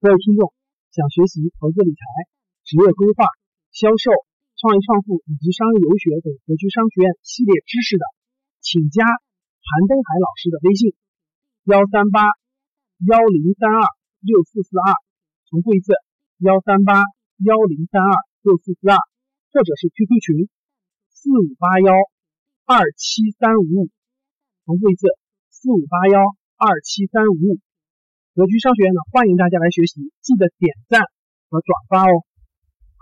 各位听众，想学习投资理财、职业规划、销售、创业创富以及商业游学等格局商学院系列知识的，请加韩登海老师的微信：幺三八幺零三二六四四二，重复一次：幺三八幺零三二六四四二，或者是 QQ 群四五八幺二七三五五，重复一次：四五八幺二七三五五。格局商学院呢，欢迎大家来学习，记得点赞和转发哦。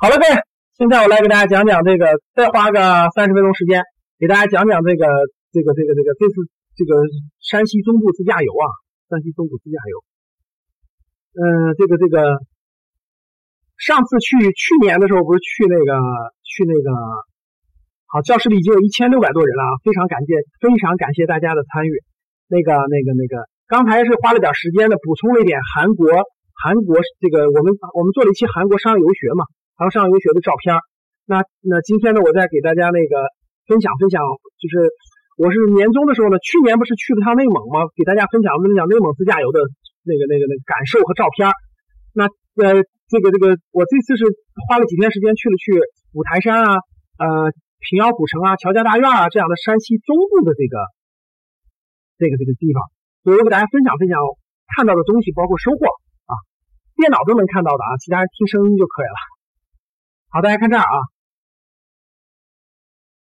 好了，各位，现在我来给大家讲讲这个，再花个三十分钟时间，给大家讲讲这个这个这个这个这次这个山西中部自驾游啊，山西中部自驾游。嗯，这个这个，上次去去年的时候不是去那个去那个，好，教室里已经有一千六百多人了啊，非常感谢非常感谢大家的参与。那个那个那个。刚才是花了点时间的，补充了一点韩国韩国这个我们我们做了一期韩国商业游学嘛，韩国商业游学的照片。那那今天呢，我再给大家那个分享分享，就是我是年终的时候呢，去年不是去了趟内蒙吗？给大家分享分享内蒙自驾游的那个那个那个感受和照片。那呃这个这个我这次是花了几天时间去了去五台山啊，呃平遥古城啊，乔家大院啊这样的山西中部的这个这个这个地方。我给大家分享分享看到的东西，包括收获啊，电脑都能看到的啊，其他人听声音就可以了。好，大家看这儿啊，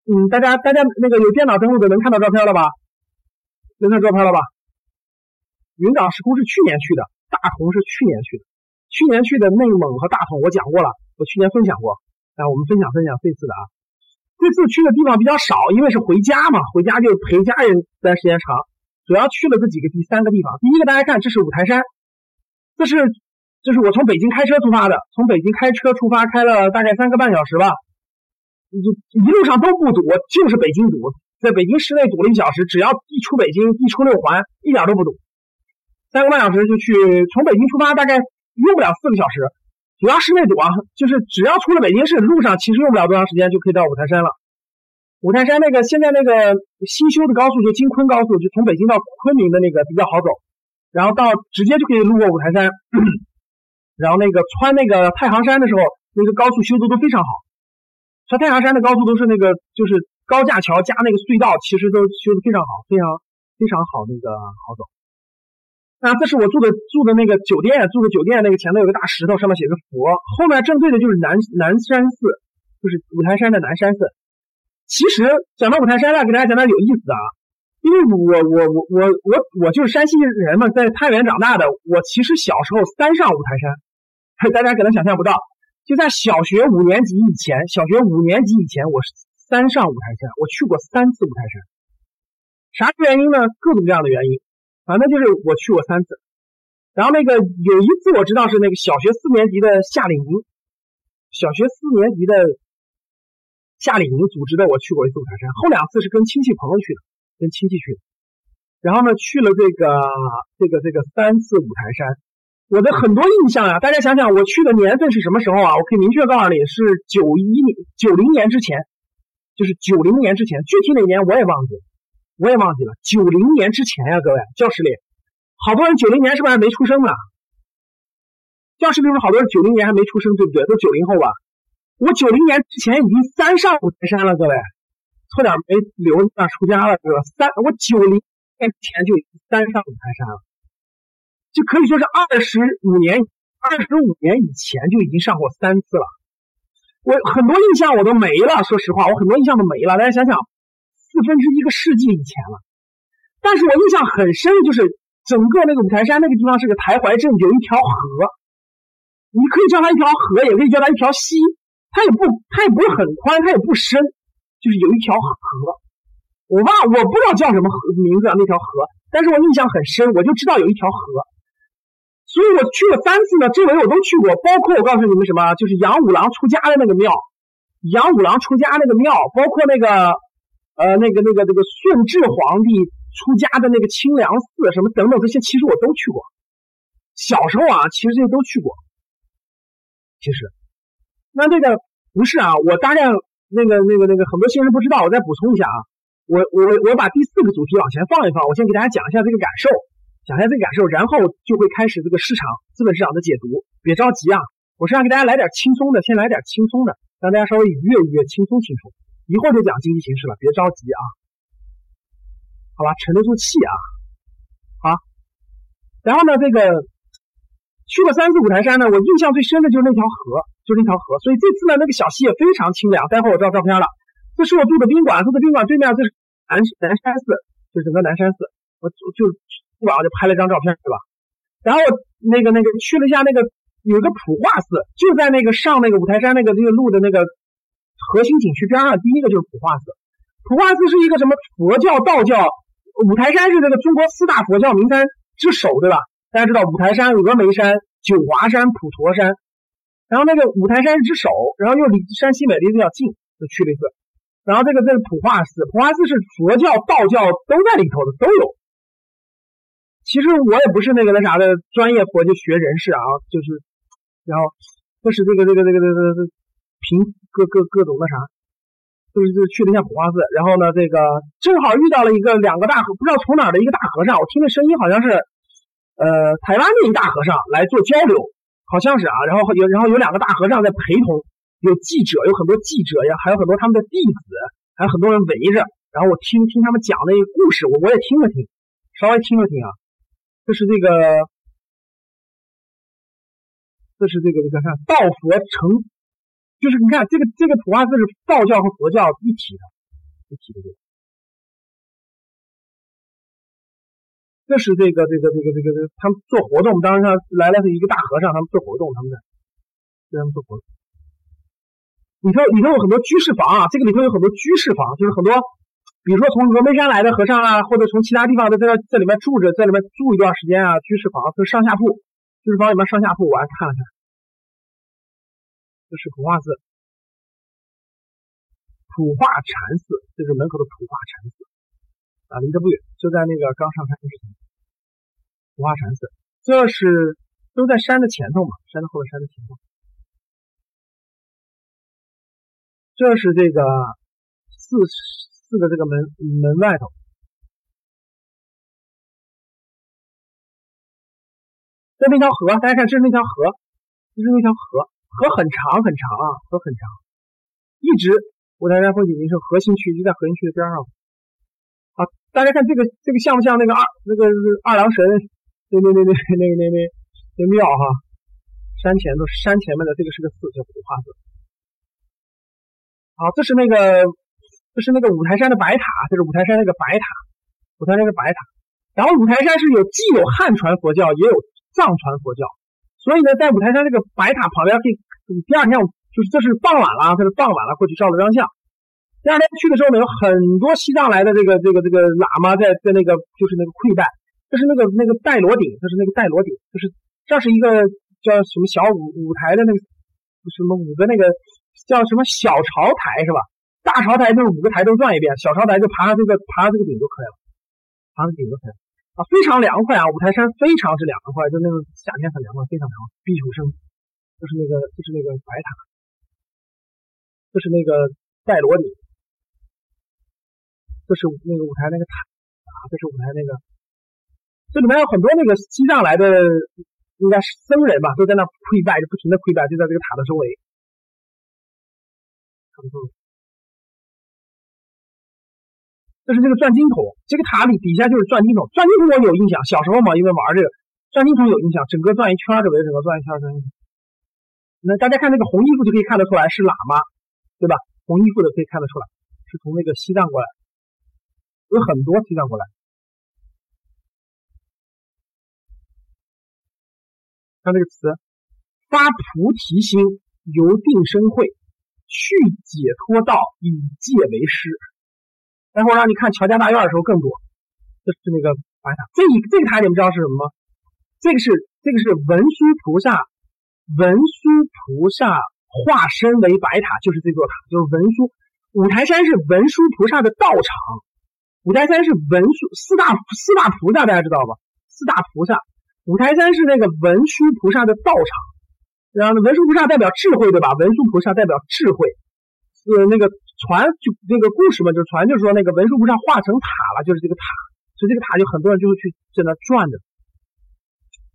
嗯，大家大家那个有电脑登录的能看到照片了吧？能看照片了吧？云冈石窟是去年去的，大同是去年去的。去年去的内蒙和大同我讲过了，我去年分享过。那我们分享分享这次的啊，这次去的地方比较少，因为是回家嘛，回家就陪家人待时间长。主要去了这几个第三个地方。第一个，大家看，这是五台山，这是这是我从北京开车出发的，从北京开车出发，开了大概三个半小时吧，就一路上都不堵，就是北京堵，在北京市内堵了一小时，只要一出北京，一出六环，一点都不堵，三个半小时就去，从北京出发大概用不了四个小时，主要市内堵啊，就是只要出了北京市，路上其实用不了多长时间就可以到五台山了。五台山那个现在那个新修的高速就京昆高速，就从北京到昆明的那个比较好走，然后到直接就可以路过五台山，然后那个穿那个太行山的时候，那个高速修的都非常好。穿太行山的高速都是那个就是高架桥加那个隧道，其实都修的非常好，非常非常好那个好走。那这是我住的住的那个酒店，住的酒店那个前头有个大石头，上面写个佛，后面正对的就是南南山寺，就是五台山的南山寺。其实讲到五台山了，给大家讲点有意思的啊，因为我我我我我我就是山西人嘛，在太原长大的。我其实小时候三上五台山，大家可能想象不到，就在小学五年级以前，小学五年级以前，我是三上五台山，我去过三次五台山。啥原因呢？各种各样的原因，反正就是我去过三次。然后那个有一次我知道是那个小学四年级的夏令营，小学四年级的。夏令营组织的，我去过一次五台山，后两次是跟亲戚朋友去的，跟亲戚去的。然后呢，去了这个这个这个三次五台山，我的很多印象啊，大家想想，我去的年份是什么时候啊？我可以明确告诉你，是九一年、九零年之前，就是九零年之前，具体哪年我也忘记了，我也忘记了。九零年之前呀，各位，教室里好多人九零年是不是还没出生呢？教室里边好多人九零年还没出生，对不对？都九零后吧？我九零年之前已经三上五台山了，各位，错点没留那出家了，是吧？三，我九零年前就已经三上五台山了，就可以说是二十五年，二十五年以前就已经上过三次了。我很多印象我都没了，说实话，我很多印象都没了。大家想想，四分之一个世纪以前了。但是我印象很深的就是整个那个五台山那个地方是个台怀镇，有一条河，你可以叫它一条河，也可以叫它一条溪。它也不，它也不是很宽，它也不深，就是有一条河。我忘，我不知道叫什么河名字啊，那条河，但是我印象很深，我就知道有一条河。所以我去了三次呢，周围我都去过，包括我告诉你们什么，就是杨五郎出家的那个庙，杨五郎出家那个庙，包括那个呃那个那个那个顺治皇帝出家的那个清凉寺，什么等等这些，其实我都去过。小时候啊，其实这些都去过，其实。那这个不是啊，我大概那个那个那个很多新人不知道，我再补充一下啊。我我我把第四个主题往前放一放，我先给大家讲一下这个感受。讲一下这个感受，然后就会开始这个市场资本市场的解读。别着急啊，我是想给大家来点轻松的，先来点轻松的，让大家稍微愉悦愉悦，轻松轻松。一会儿就讲经济形势了，别着急啊，好吧，沉得住气啊。好，然后呢，这个去了三次五台山呢，我印象最深的就是那条河，就是那条河。所以这次呢，那个小溪也非常清凉。待会我照照片了，这是我住的宾馆，住的宾馆对面这是南南山寺，就整个南山寺。我就就不管就拍了张照片，对吧？然后那个那个去了一下那个有一个普化寺，就在那个上那个五台山那个那个路的那个核心景区边上，第一个就是普化寺。普化寺是一个什么佛教、道教？五台山是那个中国四大佛教名山之首，对吧？大家知道五台山、峨眉山、九华山、普陀山，然后那个五台山之首，然后又离山西美离比较近，就去了一次。然后这个这个普化寺，普化寺是佛教、道教都在里头的，都有。其实我也不是那个那啥的专业佛教学人士啊，就是，然后就是这个这个这个这个这凭各各各种那啥。就是就去了一下普化寺，然后呢，这个正好遇到了一个两个大和，不知道从哪的一个大和尚，我听那声音好像是，呃，台湾的一大和尚来做交流，好像是啊，然后有然后有两个大和尚在陪同，有记者，有很多记者呀，还有很多他们的弟子，还有很多人围着，然后我听听他们讲那个故事，我我也听了听，稍微听了听啊，这是这个，这是这个这个看道佛成。就是你看这个这个普化寺是道教和佛教一体的，一体的这个。这是这个这个这个这个这个他们做活动，当时来了一个大和尚，他们做活动，他们在给他们做活动。里头里头有很多居士房啊，这个里头有很多居士房，就是很多，比如说从峨眉山来的和尚啊，或者从其他地方的在在里面住着，在里面住一段时间啊，居士房是上下铺，居士房里面上下铺，我还看了看。这是普化寺，普化禅寺，这是门口的普化禅寺啊，离得不远，就在那个刚上山之前。普化禅寺，这是都在山的前头嘛，山的后头，山的前头。这是这个寺寺的这个门门外头，这那条河，大家看，这是那条河，这是那条河。河很长很长啊，河很长，一直五台山风景名胜核心区就在核心区的边上。大家看这个这个像不像那个二那个二郎神那那那那那那那那庙哈？山前头山前面的这个是个寺，叫普化寺。好，这是那个这是那个五台山的白塔，这是五台山那个白塔，五台山的白塔。然后五台山是有既有汉传佛教，也有藏传佛教。所以呢，在五台山这个白塔旁边，可以第二天就是这是傍晚了，这是傍晚了，过去照了张相。第二天去的时候呢，有很多西藏来的这个这个这个喇嘛在在那个就是那个跪拜，就是那个那个戴罗顶，就是那个戴罗顶，就是这是一个叫什么小舞舞台的那个什么五个那个叫什么小朝台是吧？大朝台就是五个台都转一遍，小朝台就爬上这个爬上这个顶就可以了，爬上顶就可以了。啊，非常凉快啊！五台山非常之凉快，就那种夏天很凉快，非常凉快。避暑胜，就是那个，就是那个白塔，就是那个戴罗顶，这是那个舞台那个塔啊，这是舞台那个，这里面有很多那个西藏来的，应该是僧人吧，都在那跪拜，就不停的跪拜，就在这个塔的周围。这是这个钻金筒，这个塔里底下就是钻金筒。钻金筒我有印象，小时候嘛，因为玩这个钻金筒有印象，整个转一圈，这围整个转一圈，转一圈。那大家看那个红衣服就可以看得出来是喇嘛，对吧？红衣服的可以看得出来是从那个西藏过来，有很多西藏过来。看这个词，发菩提心，由定生慧，去解脱道，以戒为师。待会儿让你看乔家大院的时候更多，这是那个白塔。这一这个塔你们知道是什么吗？这个是这个是文殊菩萨，文殊菩萨化身为白塔，就是这座塔，就是文殊。五台山是文殊菩萨的道场，五台山是文殊四大四大菩萨，大家知道吧？四大菩萨，五台山是那个文殊菩萨的道场。然后，文殊菩萨代表智慧，对吧？文殊菩萨代表智慧，呃，那个。传就那个故事嘛，就是传，就是说那个文殊菩萨化成塔了，就是这个塔，所以这个塔就很多人就会去在那转着，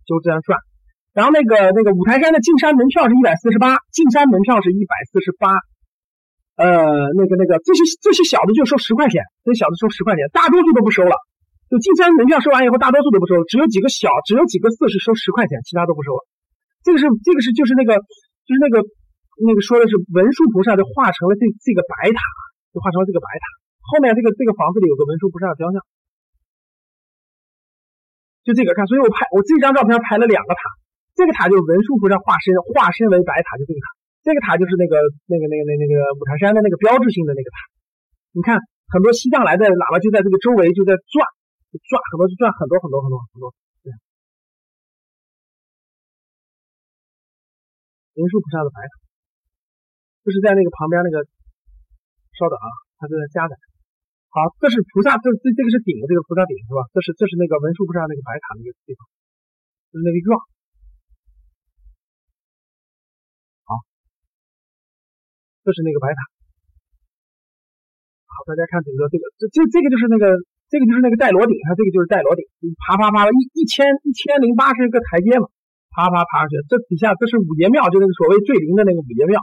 就这样转。然后那个那个五台山的进山门票是一百四十八，进山门票是一百四十八。呃，那个那个这些这些小的就收十块钱，这些小的收十块钱，大多数都不收了。就进山门票收完以后，大多数都不收，只有几个小，只有几个寺是收十块钱，其他都不收了。这个是这个是就是那个就是那个那个说的是文殊菩萨就化成了这这个白塔，就化成了这个白塔。后面这个这个房子里有个文殊菩萨的雕像，就这个看，所以我拍我这张照片拍了两个塔。这个塔就是文殊菩萨化身，化身为白塔，就这个塔。这个塔就是那个那个那个那那个五台山的那个标志性的那个塔。你看，很多西藏来的喇嘛就在这个周围就在转，转很多就转很多很多很多很多。对，文殊菩萨的白塔，就是在那个旁边那个，稍等啊，它正在加载。好，这是菩萨，这这这个是顶，这个菩萨顶是吧？这是这是那个文殊菩萨那个白塔那个地方，就是那个院。这是那个白塔，好，大家看整个这个，这这这个就是那个，这个就是那个戴罗顶，它这个就是戴罗顶，爬爬爬，一一千一千零八十个台阶嘛，爬爬爬上去。这底下这是五爷庙，就那个所谓最灵的那个五爷庙，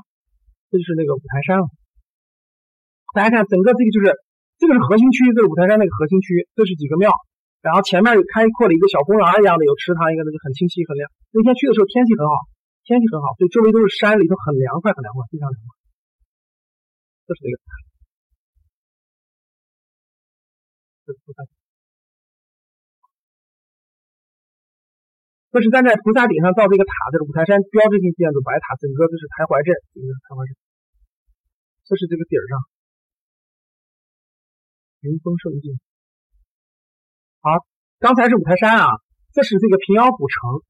这就是那个五台山了。大家看整个这个就是这个是核心区，这是五台山那个核心区，这是几个庙，然后前面有开阔的一个小公园一样的，有池塘一个的，就很清晰很亮。那天去的时候天气很好，天气很好，所以周围都是山，里头很凉快很凉快，非常凉快。这是那个，这是菩萨，这是站在菩萨顶上造这个塔，这是五台山标志性建筑白塔，整个这是台怀镇，这个台怀镇，这是这个顶上，云峰胜境。好，刚才是五台山啊，这是这个平遥古城，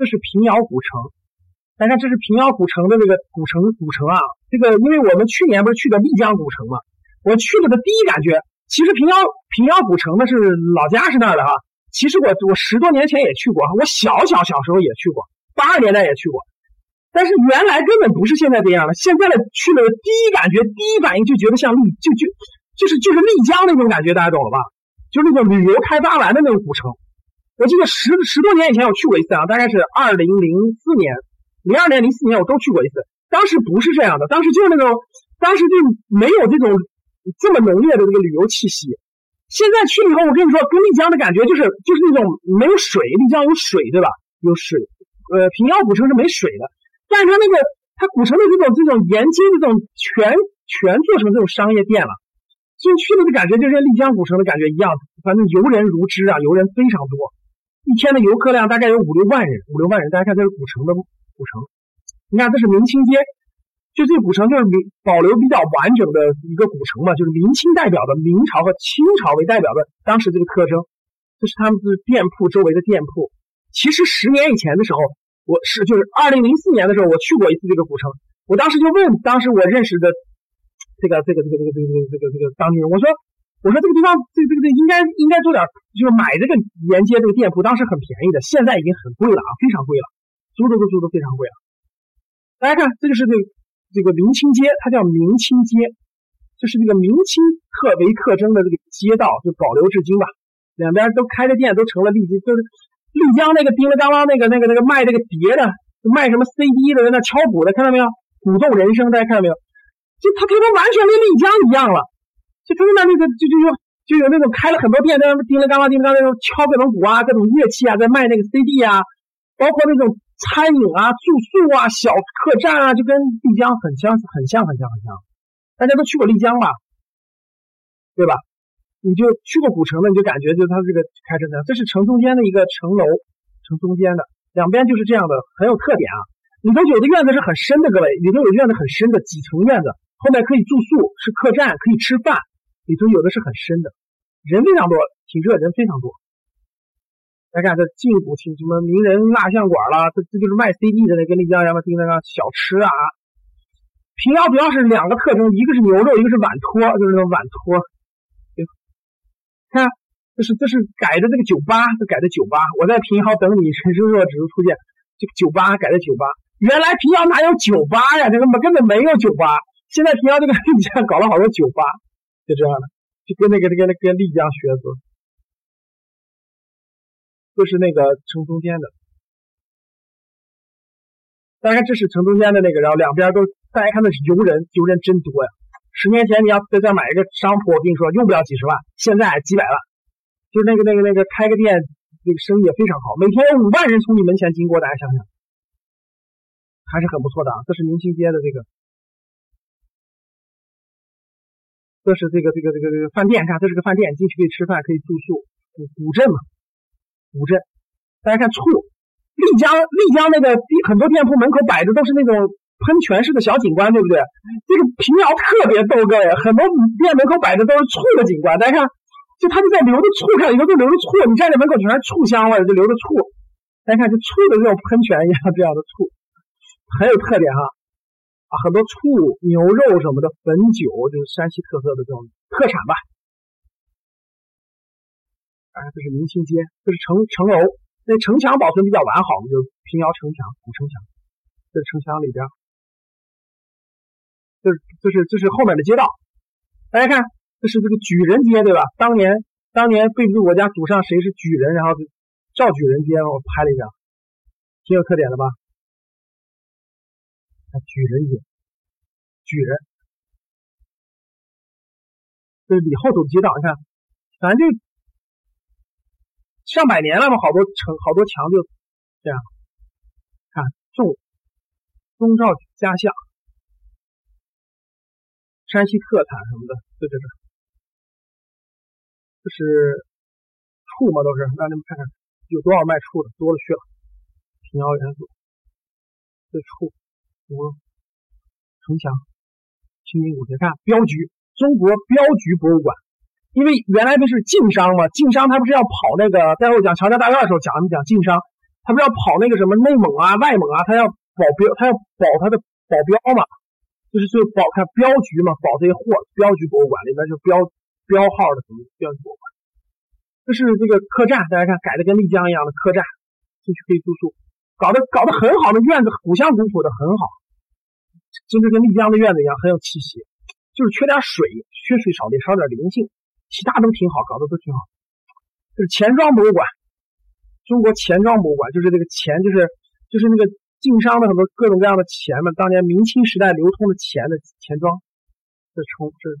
这是平遥古城。大家看，这是平遥古城的那个古城，古城啊，这个因为我们去年不是去的丽江古城嘛，我去了的第一感觉，其实平遥平遥古城呢是老家是那儿的哈，其实我我十多年前也去过，我小小小时候也去过，八十年代也去过，但是原来根本不是现在这样的，现在的去了第一感觉，第一反应就觉得像丽，就就就是就是丽江那种感觉，大家懂了吧？就那种旅游开发完的那种古城。我记得十十多年以前我去过一次啊，大概是二零零四年。零二年、零四年我都去过一次，当时不是这样的，当时就是那种，当时就没有这种这么浓烈的这个旅游气息。现在去了以后，我跟你说，跟丽江的感觉就是就是那种没有水，丽江有水对吧？有水，呃，平遥古城是没水的，但是它那个它古城的这种这种沿街这种全全做成这种商业店了，所以去了的感觉就跟丽江古城的感觉一样，反正游人如织啊，游人非常多，一天的游客量大概有五六万人，五六万人。大家看这是古城的。古城，你看这是明清街，就这古城就是明保留比较完整的一个古城嘛，就是明清代表的明朝和清朝为代表的当时这个特征。这是他们的店铺周围的店铺。其实十年以前的时候，我是就是二零零四年的时候，我去过一次这个古城。我当时就问当时我认识的这个这个这个这个这个这个这个当地人，我说我说这个地方这这个这应该应该做点，就是买这个沿街这个店铺，当时很便宜的，现在已经很贵了啊，非常贵了。租都都租的非常贵啊！大家看，这就是这这个明清街，它叫明清街，就是这个明清特为特征的这个街道，就保留至今吧。两边都开的店都成了丽江，就是丽江那个叮了当啷那个那个那个卖那个碟的，卖什么 CD 的，在那敲鼓的，看到没有？鼓动人生，大家看到没有？就他他都完全跟丽江一样了，就他们那个就就就就有那种开了很多店，在那叮了当啷叮了当啷敲各种鼓啊，各种乐器啊，在卖那个 CD 啊，包括那种。餐饮啊，住宿啊，小客栈啊，就跟丽江很相很像，很像，很像。大家都去过丽江吧？对吧？你就去过古城的，你就感觉就它这个开车的，这是城中间的一个城楼，城中间的两边就是这样的，很有特点啊。里头有的院子是很深的，各位，里头有院子很深的几层院子，后面可以住宿，是客栈，可以吃饭。里头有的是很深的，人非常多，挺热，人非常多。大家看这进古厅，什么名人蜡像馆啦，这这就是卖 CD 的那跟丽江一样嘛，订那个小吃啊。平遥主要是两个特征，一个是牛肉，一个是碗托，就是那个碗托。看，这是这是改的这个酒吧，这改的酒吧。我在平遥等你，陈师傅指出出现这个酒吧改的酒吧。原来平遥哪有酒吧呀？这个根本没有酒吧。现在平遥这个 丽江搞了好多酒吧，就这样的，就跟那个那个那跟丽江学的。这是那个城中间的。大家看，这是城中间的那个，然后两边都，大家看那是游人，游人真多呀。十年前你要在这买一个商铺，我跟你说用不了几十万，现在几百万。就是那个那个那个开个店，这个生意也非常好，每天有五万人从你门前经过，大家想想，还是很不错的啊。这是明清街的这个，这是这个这个这个这个饭店，看这是个饭店，进去可以吃饭，可以住宿。古古镇嘛，古镇，大家看醋，丽江丽江那个很多店铺门口摆的都是那种喷泉式的小景观，对不对？这个平遥特别逗，各位，很多店门口摆的都是醋的景观，大家看，就他们在流的醋，看里头都流着醋，你站在门口全是醋香味，就流着醋。大家看，就醋的这种喷泉一样 这样的醋，很有特点哈啊，很多醋、牛肉什么的，汾酒就是山西特色的这种特产吧。啊，这是明清街，这是城城楼，那城墙保存比较完好，就是平遥城墙、古城墙。这是城墙里边，这是这是这是后面的街道。大家看，这是这个举人街，对吧？当年当年背不住我家祖上谁是举人，然后赵举人街，我拍了一张，挺有特点的吧？举人街，举人，这是里后头的街道，你看，反正就。上百年了嘛，好多城好多墙就这样，看宋宗兆家巷，山西特产什么的，这这这，这是醋嘛，都是让你们看看有多少卖醋的，多了去了。平遥元素，这醋，五城墙，清明古铁看镖局，中国镖局博物馆。因为原来不是晋商嘛，晋商他不是要跑那个，待会讲乔家大院的时候讲讲晋商，他不是要跑那个什么内蒙啊、外蒙啊，他要保镖，他要保他的保镖嘛，就是就保看镖局嘛，保这些货，镖局博物馆里边就标标号的什么镖局博物馆，这是这个客栈，大家看改的跟丽江一样的客栈，进去可以住宿，搞得搞得很好的院子，古香古朴的很好，真的跟丽江的院子一样，很有气息，就是缺点水，缺水少点，少点灵性。其他都挺好，搞得都挺好。就是钱庄博物馆，中国钱庄博物馆就是这个钱，就是就是那个晋商的很多各种各样的钱嘛，当年明清时代流通的钱的钱庄。这从这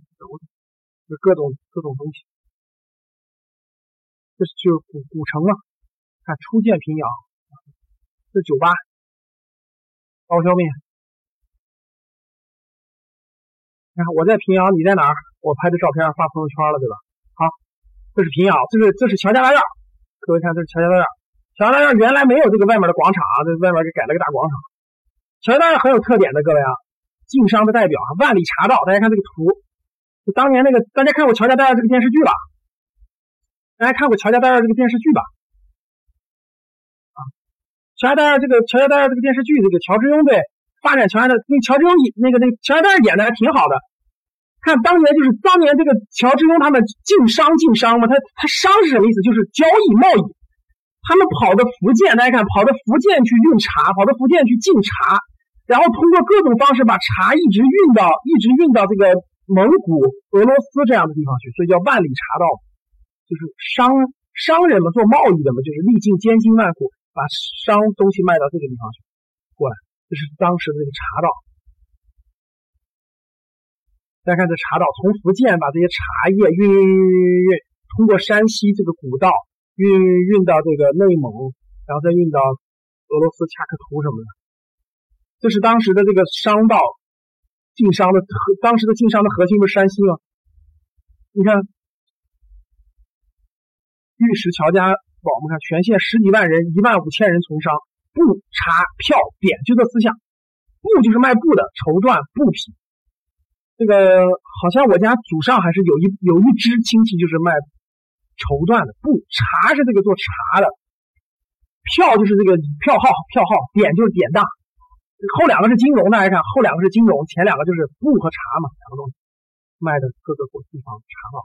这各种各种东西。这是就是古古城啊，看初见平遥，这酒吧，刀削面。看我在平遥，你在哪儿？我拍的照片发朋友圈了，对吧？好，这是平遥，这是这是乔家大院。各位看，这是乔家大院。乔家大院原来没有这个外面的广场啊，这外面给改了个大广场。乔家大院很有特点的，各位啊，晋商的代表，万里茶道。大家看这个图，就当年那个，大家看过乔家大院这个电视剧吧？大家看过乔家大院这个电视剧吧？啊，乔家大院这个乔家大院这个电视剧，这个乔致庸对发展乔家的，那乔致庸那个那个乔家大院演的还挺好的。看当年就是当年这个乔致庸他们晋商晋商嘛，他他商是什么意思？就是交易贸易。他们跑到福建，大家看，跑到福建去运茶，跑到福建去进茶，然后通过各种方式把茶一直运到一直运到这个蒙古、俄罗斯这样的地方去，所以叫万里茶道，就是商商人们做贸易的嘛，就是历尽艰辛万苦把商东西卖到这个地方去过来，这是当时的这个茶道。大家看这茶道，从福建把这些茶叶运运运运运，通过山西这个古道运运运到这个内蒙，然后再运到俄罗斯恰克图什么的。这是当时的这个商道晋商的核，当时的晋商的核心不是山西吗？你看玉石乔家堡，我们看全县十几万人，一万五千人从商，布、茶、票、点，就这四项。布就是卖布的，绸缎、布匹。这个好像我家祖上还是有一有一支亲戚就是卖绸缎的，布茶是这个做茶的，票就是这个票号票号，典就是典当，后两个是金融，大家看后两个是金融，前两个就是布和茶嘛，两个东西卖的各个地方茶道。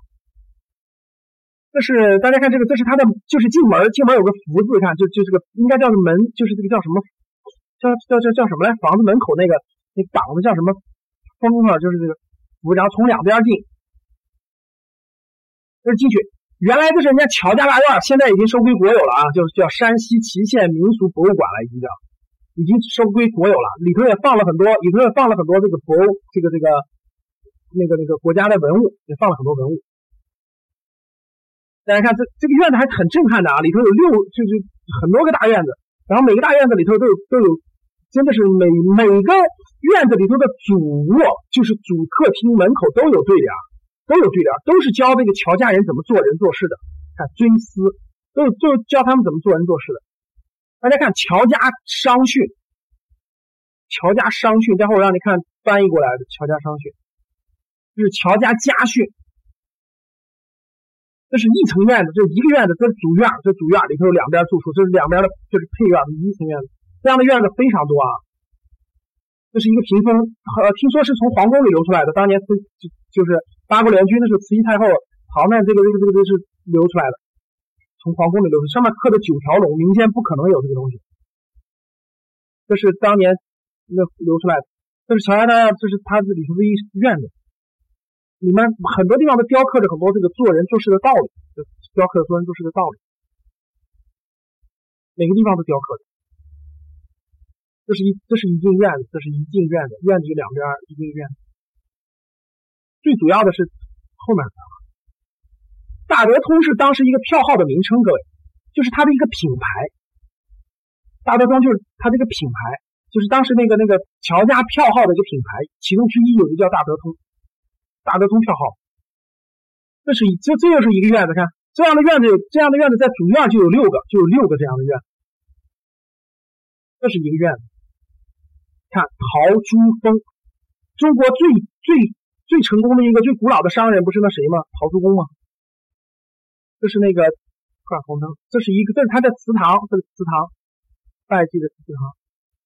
这是大家看这个，这是它的就是进门，进门有个福字，看就就这个应该叫门，就是这个叫什么叫叫叫叫什么来？房子门口那个那挡子叫什么？封啊，就是这个，然后从两边进，就是进去，原来这是人家乔家大院，现在已经收归国有了啊，就叫山西祁县民俗博物馆了，已经叫，已经收归国有了。里头也放了很多，里头也放了很多这个博，这个这个那个那个国家的文物，也放了很多文物。大家看这这个院子还是很震撼的啊，里头有六就是很多个大院子，然后每个大院子里头都有都有，真的是每每个院子里头的主卧就是主客厅门口都有对联，都有对联，都是教这个乔家人怎么做人做事的。看尊师，都都教他们怎么做人做事的。大家看乔家商训，乔家商训，待会我让你看翻译过来的乔家商训，就是乔家家训。这是一层院子，这一个院子，这是主院，这主院里头有两边住处，这是两边的，这是配院，一层院子，这样的院子非常多啊。这是一个屏风，呃，听说是从皇宫里流出来的，当年慈就就是八国联军的时候，慈禧太后逃难，这个这个这个这个是流出来的，从皇宫里流出，上面刻的九条龙，民间不可能有这个东西。这是当年那流出来的，这是乔家大院，这是它这里头的一院子。里面很多地方都雕刻着很多这个做人做事的道理，就雕刻做人做事的道理，每个地方都雕刻着。这是一这是一进院子，这是一进院子，院子就两边一进院子。最主要的是后面的大德通是当时一个票号的名称，各位，就是它的一个品牌。大德庄就是它这个品牌，就是当时那个那个乔家票号的一个品牌，其中之一有一个叫大德通。大德通票号，这是一这这又是一个院子，看这样的院子这样的院子在主院就有六个，就有六个这样的院。这是一个院子，看陶朱峰，中国最最最成功的一个最古老的商人不是那谁吗？陶朱公吗？这是那个挂红灯，这是一个这是他的祠堂，这是祠堂，拜祭的祠堂，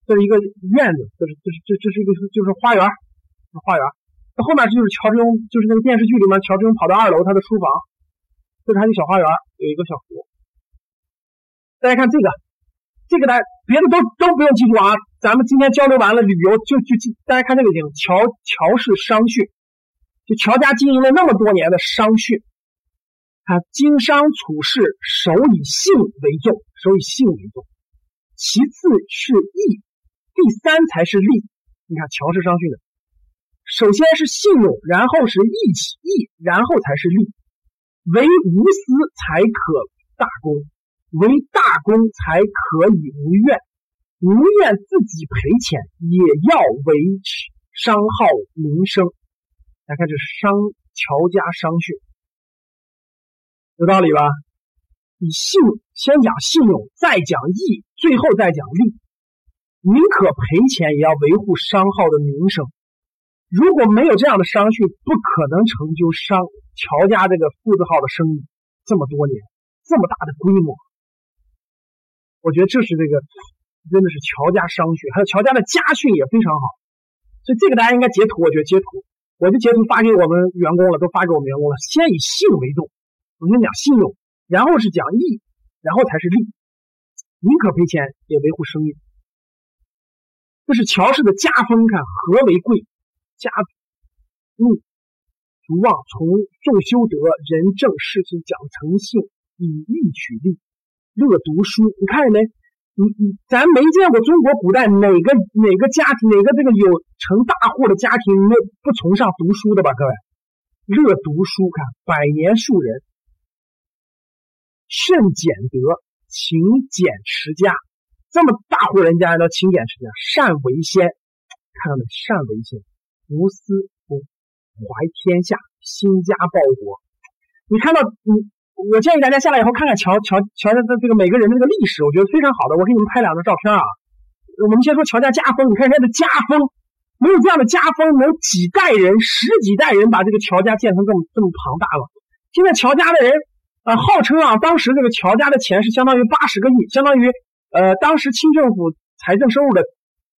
这是一个院子，这是这是这这是一个就是花园，花园。那后面就是乔致庸，就是那个电视剧里面乔致庸跑到二楼他的书房，这是他的小花园，有一个小湖。大家看这个，这个大家别的都都不用记住啊，咱们今天交流完了旅游就就记，大家看这个就行乔乔氏商训，就乔家经营了那么多年的商训，他经商处事首以信为重，首以信为重，其次是义，第三才是利。你看乔氏商训的。首先是信用，然后是义气，义然后才是利。唯无私才可大功，唯大功才可以无怨。无怨自己赔钱，也要维持商号名声。来看这是商乔家商训，有道理吧？以信先讲信用，再讲义，最后再讲利。宁可赔钱，也要维护商号的名声。如果没有这样的商训，不可能成就商乔家这个富字号的生意这么多年，这么大的规模。我觉得这是这个真的是乔家商训，还有乔家的家训也非常好。所以这个大家应该截图，我觉得截图，我就截图发给我们员工了，都发给我们员工了。先以信为重，我们讲信用，然后是讲义，然后才是利。宁可赔钱也维护生意，这是乔氏的家风。看和为贵。家怒足望从众修德，仁政事情讲诚信，以义取利，乐读书。你看见没？你你咱没见过中国古代哪个哪个家庭哪个这个有成大户的家庭没不崇尚读书的吧？各位，乐读书，看百年树人，甚俭德，勤俭持家。这么大户人家要勤俭持家，善为先，看到没？善为先。无私不怀天下，兴家报国。你看到你，我建议大家下来以后看看乔乔乔家的这个每个人的这个历史，我觉得非常好的。我给你们拍两张照片啊。我们先说乔家家风，你看人家的家风，没有这样的家风，能几代人、十几代人把这个乔家建成这么这么庞大吗？现在乔家的人啊，号称啊，当时这个乔家的钱是相当于八十个亿，相当于呃当时清政府财政收入的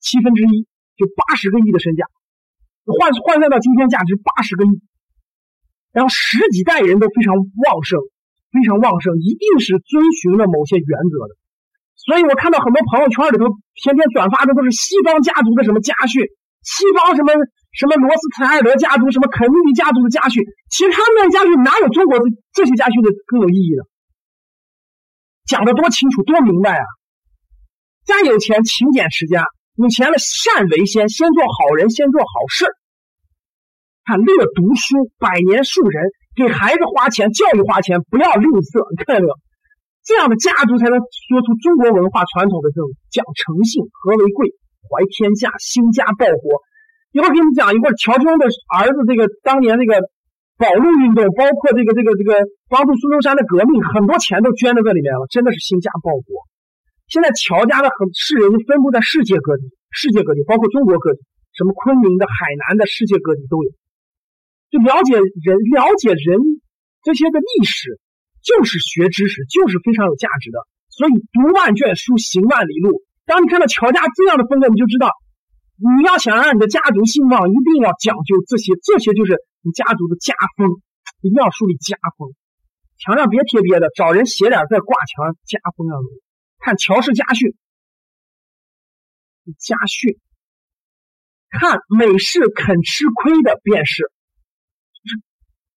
七分之一，就八十个亿的身价。换换算到今天，价值八十个亿，然后十几代人都非常旺盛，非常旺盛，一定是遵循了某些原则的。所以我看到很多朋友圈里头天天转发的都是西方家族的什么家训，西方什么什么罗斯柴尔德家族、什么肯尼迪家族的家训，其实他们的家训哪有中国的这些家训的更有意义呢？讲的多清楚，多明白啊！家有钱，勤俭持家，有钱了善为先，先做好人，先做好事看，乐读书，百年树人，给孩子花钱，教育花钱，不要吝啬，你看到没有？这样的家族才能说出中国文化传统的这种讲诚信、和为贵、怀天下、兴家报国。一会儿给你们讲一会儿乔中的儿子这个当年那个保路运动，包括这个这个这个帮助孙中山的革命，很多钱都捐到这里面了，真的是兴家报国。现在乔家的很世人分布在世界各地，世界各地包括中国各地，什么昆明的、海南的，世界各地都有。就了解人，了解人这些的历史。就是学知识，就是非常有价值的。所以读万卷书，行万里路。当你看到乔家这样的风格，你就知道，你要想让你的家族兴旺，一定要讲究这些。这些就是你家族的家风，一定要树立家风。墙上别贴别的，找人写点再挂墙，家风要浓看乔氏家训，家训。看美式肯吃亏的便是，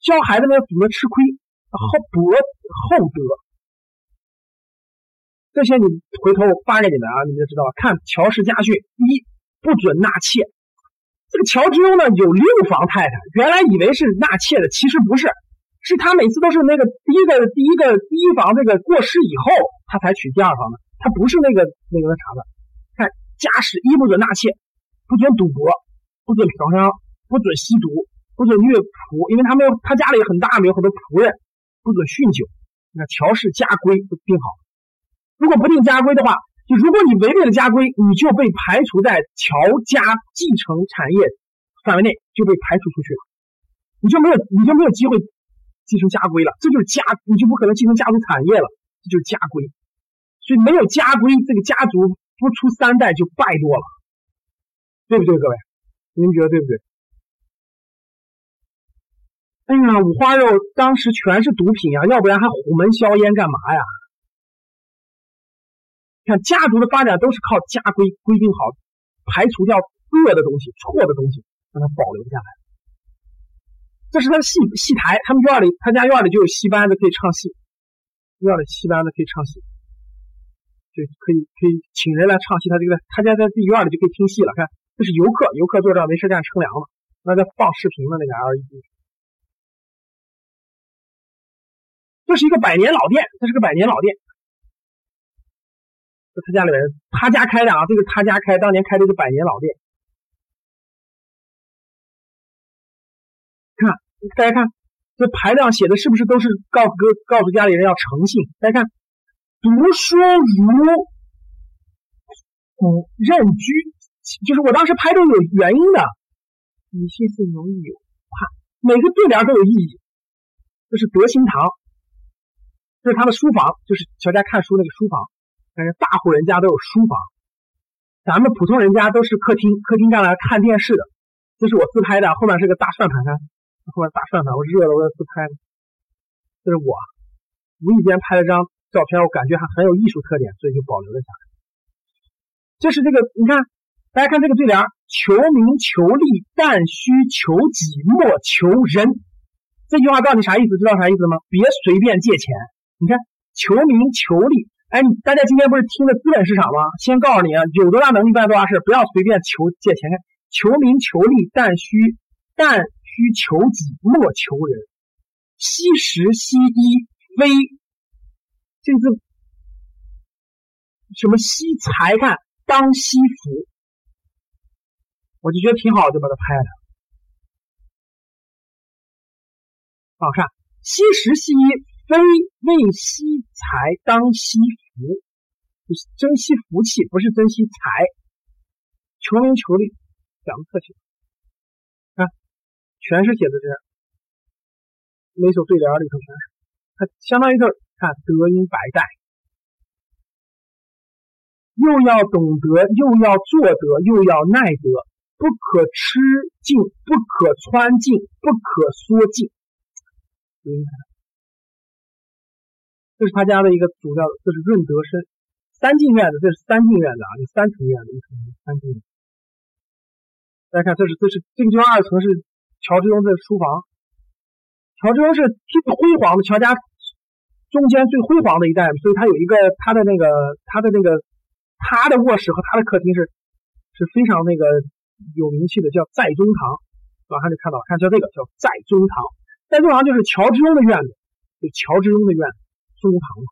教孩子们怎么吃亏。厚博厚德，这些你回头我发给你们啊，你就知道了。看乔氏家训，一不准纳妾。这个乔之庸呢有六房太太，原来以为是纳妾的，其实不是，是他每次都是那个第一个第一个第一房这个过世以后，他才娶第二房的，他不是那个那个那啥的。看家事，一不准纳妾，不准赌博，不准嫖娼，不准吸毒，不准虐仆，因为他们他家里很大，没有很多仆人。不准酗酒，那乔氏家规定好。如果不定家规的话，就如果你违背了家规，你就被排除在乔家继承产业范围内，就被排除出去了，你就没有你就没有机会继承家规了。这就是家，你就不可能继承家族产业了，这就是家规。所以没有家规，这个家族不出三代就败落了，对不对，各位？您觉得对不对？哎呀，五花肉当时全是毒品啊，要不然还虎门销烟干嘛呀？看家族的发展都是靠家规规定好，排除掉恶的东西、错的东西，让它保留下来。这是他的戏戏台，他们院里他家院里就有戏班子可以唱戏，院里戏班子可以唱戏，就可以可以请人来唱戏。他这个他家在自己院里就可以听戏了。看，这是游客，游客坐这没事干乘凉了，那在放视频的那个 LED。这是一个百年老店，这是个百年老店。他家里人，他家开的啊，这个他家开，当年开的是百年老店。大家看，这牌子上写的是不是都是告诉告诉家里人要诚信？大家看，读书如古任居，就是我当时拍都有原因的。你心思容易有怕，每个对联都有意义。这是德兴堂。这是他的书房，就是乔家看书那个书房。但是大户人家都有书房，咱们普通人家都是客厅，客厅上来看电视的。这是我自拍的，后面是个大算盘，看后面大算盘，我热了，我要自拍呢。这是我无意间拍了张照片，我感觉还很有艺术特点，所以就保留了下来。这是这个，你看，大家看这个对联：求名求利，但需求己，莫求人。这句话到底啥意思？知道啥意思吗？别随便借钱。你看，求名求利，哎，大家今天不是听的资本市场吗？先告诉你啊，有多大能力办多大事，不要随便求借钱。求名求利，但需但需求己，莫求人。惜时惜衣，非这个字什么惜财？看当惜福，我就觉得挺好，就把它拍了。好看，惜时惜衣。非为惜财，当惜福，就是珍惜福气，不是珍惜财。求名求利，讲的特清。全是写的这样，每首对联里头全是。它相当于是看德音百代，又要懂得，又要做得，又要耐得，不可吃尽，不可穿尽，不可缩尽。这是他家的一个主要的，这是润德生三进院子，这是三进院子啊，有三层院子，一层三进。大家看，这是这是这个地方二层是乔致庸的书房。乔致庸是最辉煌的乔家中间最辉煌的一代，所以他有一个他的那个他的那个他的卧室和他的客厅是是非常那个有名气的，叫在中堂。马上就看到，看叫这个叫在中堂，在中堂就是乔致庸的院子，就乔致庸的院子，中堂嘛，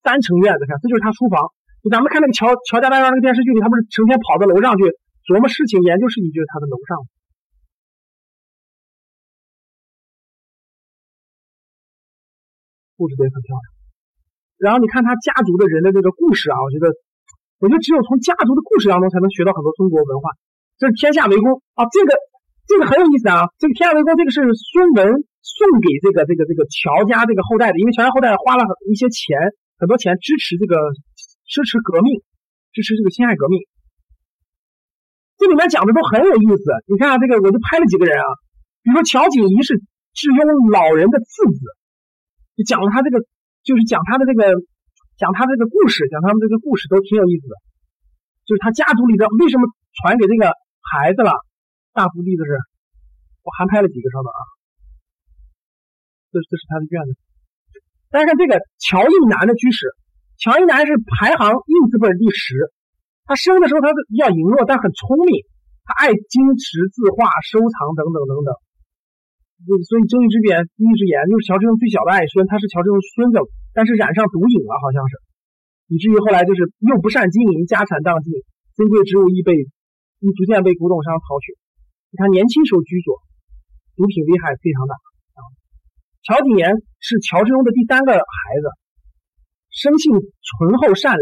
三层院子，看这就是他书房。就咱们看那个乔乔家大院那个电视剧里，他不是成天跑到楼上去琢磨事情、研究事情，就是他的楼上。布置的也很漂亮。然后你看他家族的人的这个故事啊，我觉得，我觉得只有从家族的故事当中才能学到很多中国文化。这是天下为公啊，这个这个很有意思啊。这个天下为公，这个是孙文送给这个这个这个乔家这个后代的，因为乔家后代花了一些钱，很多钱支持这个。支持革命，支持这个辛亥革命，这里面讲的都很有意思。你看啊，这个我就拍了几个人啊，比如说乔景怡是智庸老人的次子，讲了他这个，就是讲他的这个，讲他这个故事，讲他们这个故事都挺有意思的。就是他家族里的为什么传给这个孩子了？大福地的是，我还拍了几个，稍等啊，这这是他的卷子。大家看这个乔应南的居室。乔一南是排行印字辈第十，他生的时候他比较羸弱，但很聪明。他爱金石字画、收藏等等等等。所以睁一只眼闭一只眼，就是乔致庸最小的爱孙，他是乔致庸孙子，但是染上毒瘾了，好像是，以至于后来就是又不善经营，家产荡尽，珍贵之物亦被亦逐渐被古董商淘取。你看年轻时候居所，毒品危害非常大。乔景言是乔致庸的第三个孩子。生性醇厚善良。